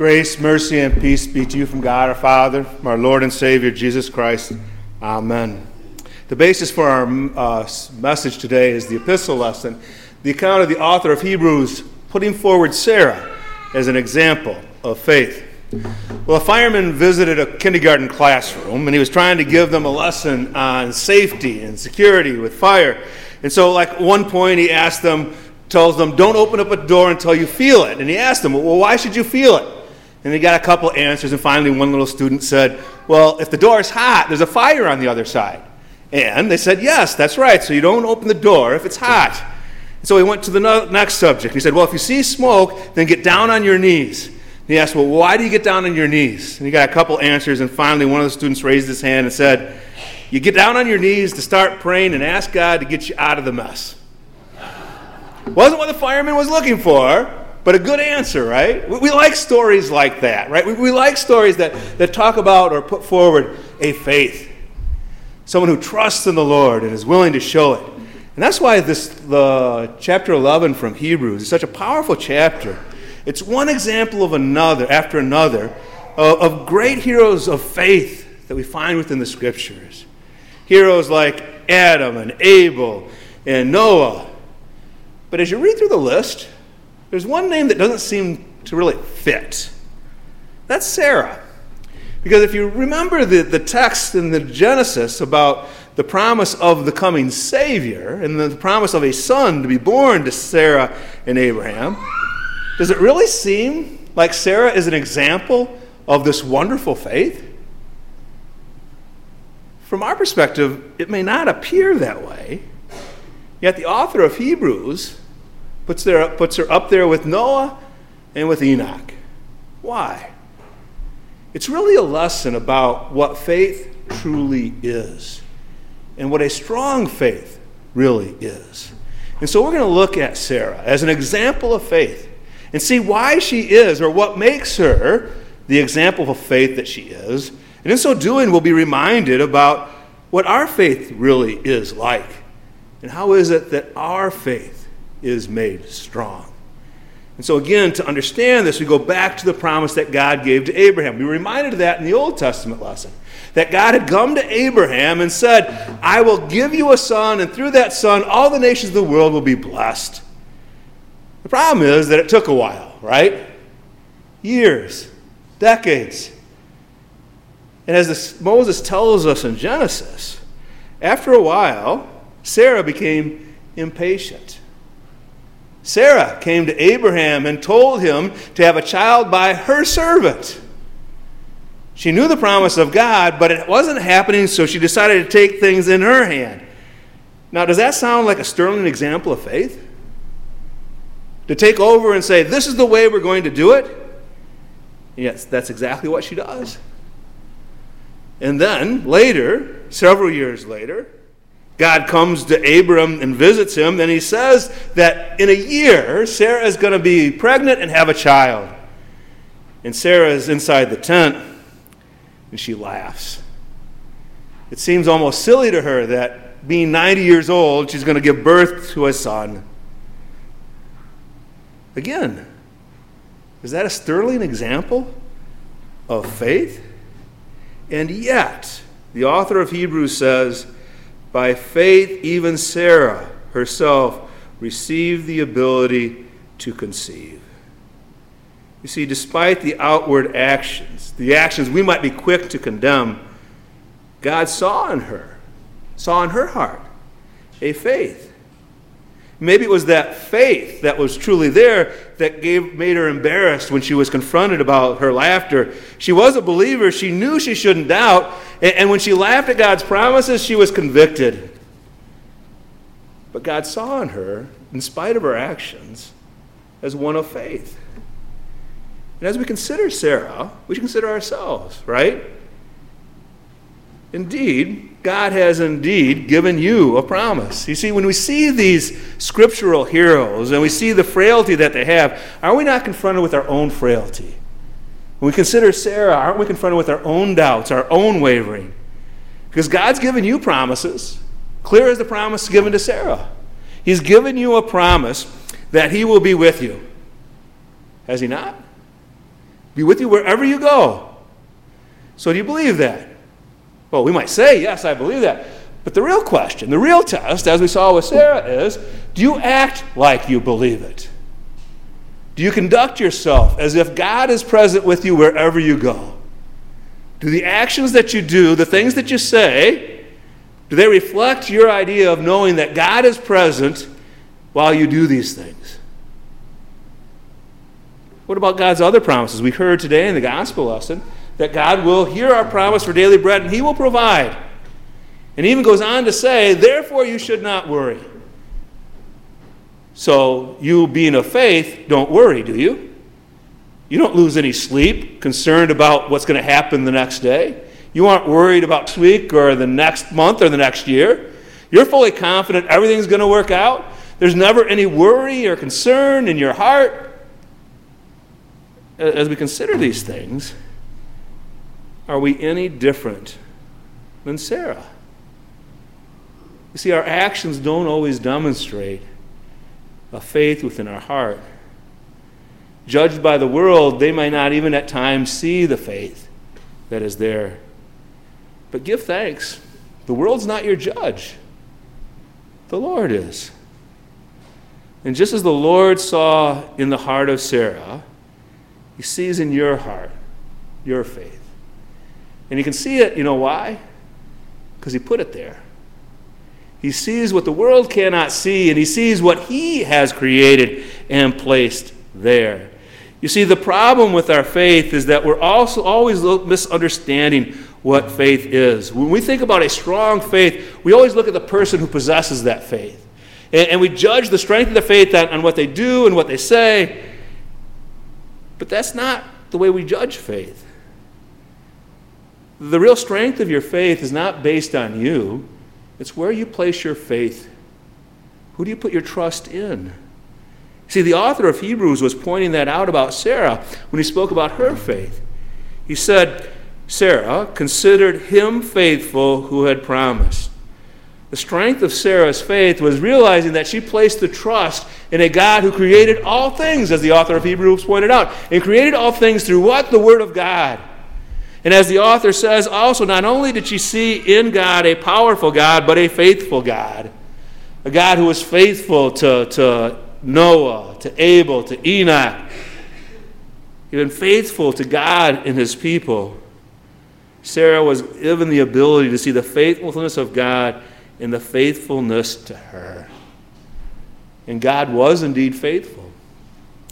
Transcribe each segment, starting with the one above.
Grace, mercy, and peace be to you from God our Father, from our Lord and Savior Jesus Christ. Amen. The basis for our uh, message today is the epistle lesson, the account of the author of Hebrews putting forward Sarah as an example of faith. Well, a fireman visited a kindergarten classroom and he was trying to give them a lesson on safety and security with fire. And so, like, one point he asked them, tells them, don't open up a door until you feel it. And he asked them, well, why should you feel it? And they got a couple answers, and finally, one little student said, Well, if the door is hot, there's a fire on the other side. And they said, Yes, that's right. So you don't open the door if it's hot. So he went to the no- next subject. He said, Well, if you see smoke, then get down on your knees. And he asked, Well, why do you get down on your knees? And he got a couple answers, and finally, one of the students raised his hand and said, You get down on your knees to start praying and ask God to get you out of the mess. Wasn't what the fireman was looking for, but a good answer, right? We, we like stories like that, right? We, we like stories that, that talk about or put forward a faith. Someone who trusts in the Lord and is willing to show it. And that's why this the chapter 11 from Hebrews is such a powerful chapter. It's one example of another after another of, of great heroes of faith that we find within the scriptures. Heroes like Adam and Abel and Noah. But as you read through the list, there's one name that doesn't seem to really fit. That's Sarah. Because if you remember the, the text in the Genesis about the promise of the coming Savior and the promise of a son to be born to Sarah and Abraham, does it really seem like Sarah is an example of this wonderful faith? From our perspective, it may not appear that way. Yet the author of Hebrews puts, there, puts her up there with Noah and with Enoch. Why? It's really a lesson about what faith truly is and what a strong faith really is. And so we're going to look at Sarah as an example of faith and see why she is or what makes her the example of faith that she is. And in so doing, we'll be reminded about what our faith really is like and how is it that our faith is made strong. And so, again, to understand this, we go back to the promise that God gave to Abraham. We were reminded of that in the Old Testament lesson. That God had come to Abraham and said, I will give you a son, and through that son, all the nations of the world will be blessed. The problem is that it took a while, right? Years, decades. And as this, Moses tells us in Genesis, after a while, Sarah became impatient. Sarah came to Abraham and told him to have a child by her servant. She knew the promise of God, but it wasn't happening, so she decided to take things in her hand. Now, does that sound like a sterling example of faith? To take over and say, This is the way we're going to do it? Yes, that's exactly what she does. And then, later, several years later, God comes to Abram and visits him, then he says that in a year, Sarah is going to be pregnant and have a child. And Sarah is inside the tent, and she laughs. It seems almost silly to her that being 90 years old, she's going to give birth to a son. Again, is that a sterling example of faith? And yet, the author of Hebrews says, by faith, even Sarah herself received the ability to conceive. You see, despite the outward actions, the actions we might be quick to condemn, God saw in her, saw in her heart, a faith Maybe it was that faith that was truly there that gave, made her embarrassed when she was confronted about her laughter. She was a believer. She knew she shouldn't doubt. And, and when she laughed at God's promises, she was convicted. But God saw in her, in spite of her actions, as one of faith. And as we consider Sarah, we should consider ourselves, right? Indeed, God has indeed given you a promise. You see, when we see these scriptural heroes and we see the frailty that they have, are we not confronted with our own frailty? When we consider Sarah, aren't we confronted with our own doubts, our own wavering? Because God's given you promises, clear as the promise given to Sarah. He's given you a promise that He will be with you. Has He not? be with you wherever you go. So, do you believe that? Well, we might say, yes, I believe that. But the real question, the real test, as we saw with Sarah, is do you act like you believe it? Do you conduct yourself as if God is present with you wherever you go? Do the actions that you do, the things that you say, do they reflect your idea of knowing that God is present while you do these things? What about God's other promises? We heard today in the gospel lesson that God will hear our promise for daily bread and He will provide. And even goes on to say, therefore you should not worry. So, you being of faith, don't worry, do you? You don't lose any sleep concerned about what's going to happen the next day. You aren't worried about next week or the next month or the next year. You're fully confident everything's going to work out. There's never any worry or concern in your heart. As we consider these things, are we any different than Sarah? You see, our actions don't always demonstrate a faith within our heart. Judged by the world, they might not even at times see the faith that is there. But give thanks. The world's not your judge, the Lord is. And just as the Lord saw in the heart of Sarah, He sees in your heart your faith. And you can see it, you know why? Because He put it there. He sees what the world cannot see, and he sees what he has created and placed there. You see, the problem with our faith is that we're also always misunderstanding what faith is. When we think about a strong faith, we always look at the person who possesses that faith. And, and we judge the strength of the faith on, on what they do and what they say. But that's not the way we judge faith. The real strength of your faith is not based on you. It's where you place your faith. Who do you put your trust in? See, the author of Hebrews was pointing that out about Sarah when he spoke about her faith. He said, Sarah considered him faithful who had promised. The strength of Sarah's faith was realizing that she placed the trust in a God who created all things, as the author of Hebrews pointed out, and created all things through what? The Word of God. And as the author says, also, not only did she see in God a powerful God, but a faithful God. A God who was faithful to, to Noah, to Abel, to Enoch. Even faithful to God and his people. Sarah was given the ability to see the faithfulness of God in the faithfulness to her. And God was indeed faithful.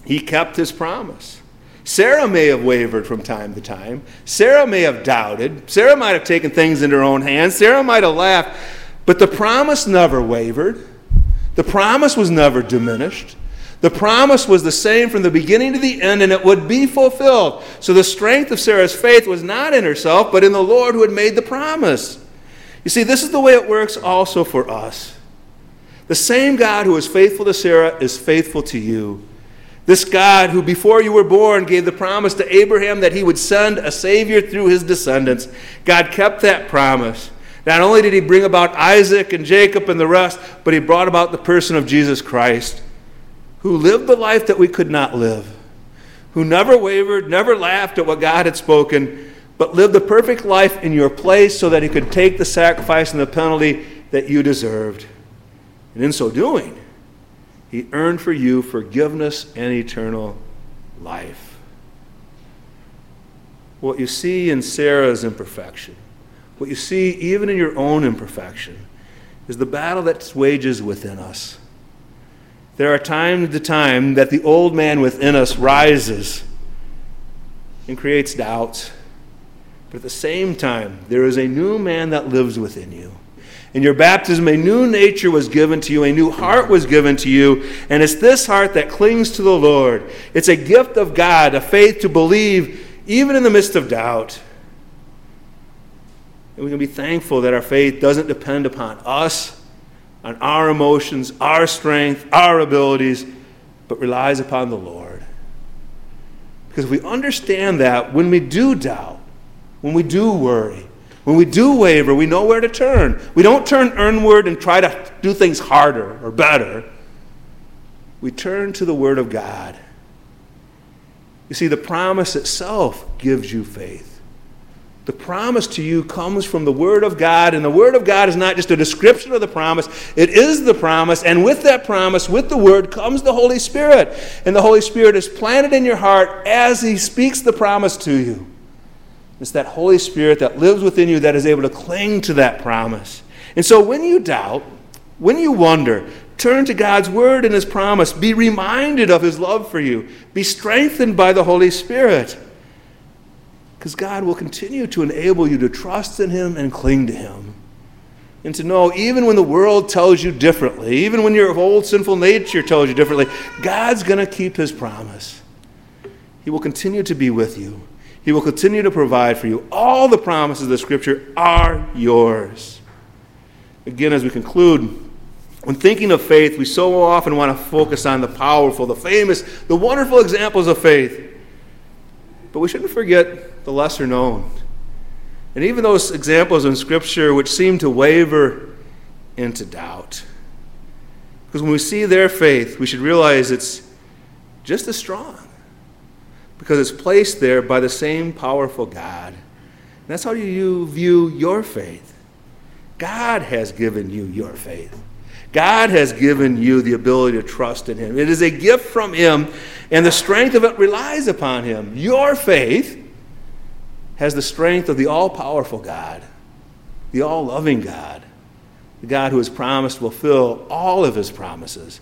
He kept his promise. Sarah may have wavered from time to time. Sarah may have doubted. Sarah might have taken things into her own hands. Sarah might have laughed. But the promise never wavered. The promise was never diminished. The promise was the same from the beginning to the end, and it would be fulfilled. So the strength of Sarah's faith was not in herself, but in the Lord who had made the promise. You see, this is the way it works also for us. The same God who is faithful to Sarah is faithful to you. This God, who before you were born gave the promise to Abraham that he would send a Savior through his descendants, God kept that promise. Not only did he bring about Isaac and Jacob and the rest, but he brought about the person of Jesus Christ, who lived the life that we could not live, who never wavered, never laughed at what God had spoken, but lived the perfect life in your place so that he could take the sacrifice and the penalty that you deserved. And in so doing, he earned for you forgiveness and eternal life. What you see in Sarah's imperfection, what you see even in your own imperfection, is the battle that wages within us. There are times to time that the old man within us rises and creates doubts. But at the same time, there is a new man that lives within you. In your baptism, a new nature was given to you, a new heart was given to you, and it's this heart that clings to the Lord. It's a gift of God, a faith to believe even in the midst of doubt. And we can be thankful that our faith doesn't depend upon us, on our emotions, our strength, our abilities, but relies upon the Lord. Because we understand that when we do doubt, when we do worry, when we do waver, we know where to turn. We don't turn inward and try to do things harder or better. We turn to the Word of God. You see, the promise itself gives you faith. The promise to you comes from the Word of God, and the Word of God is not just a description of the promise, it is the promise. And with that promise, with the Word, comes the Holy Spirit. And the Holy Spirit is planted in your heart as He speaks the promise to you. It's that Holy Spirit that lives within you that is able to cling to that promise. And so when you doubt, when you wonder, turn to God's Word and His promise. Be reminded of His love for you. Be strengthened by the Holy Spirit. Because God will continue to enable you to trust in Him and cling to Him. And to know, even when the world tells you differently, even when your old sinful nature tells you differently, God's going to keep His promise. He will continue to be with you, He will continue to provide for you. All the promises of the Scripture are yours. Again, as we conclude, when thinking of faith, we so often want to focus on the powerful, the famous, the wonderful examples of faith. But we shouldn't forget the lesser known. And even those examples in Scripture which seem to waver into doubt. Because when we see their faith, we should realize it's just as strong. Because it's placed there by the same powerful God. And that's how you view your faith. God has given you your faith. God has given you the ability to trust in Him. It is a gift from Him, and the strength of it relies upon Him. Your faith has the strength of the all powerful God, the all loving God, the God who has promised to fulfill all of His promises,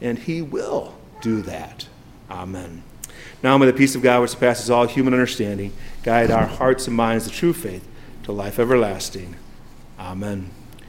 and He will do that. Amen. Now may the peace of God, which surpasses all human understanding, guide our hearts and minds to true faith to life everlasting. Amen.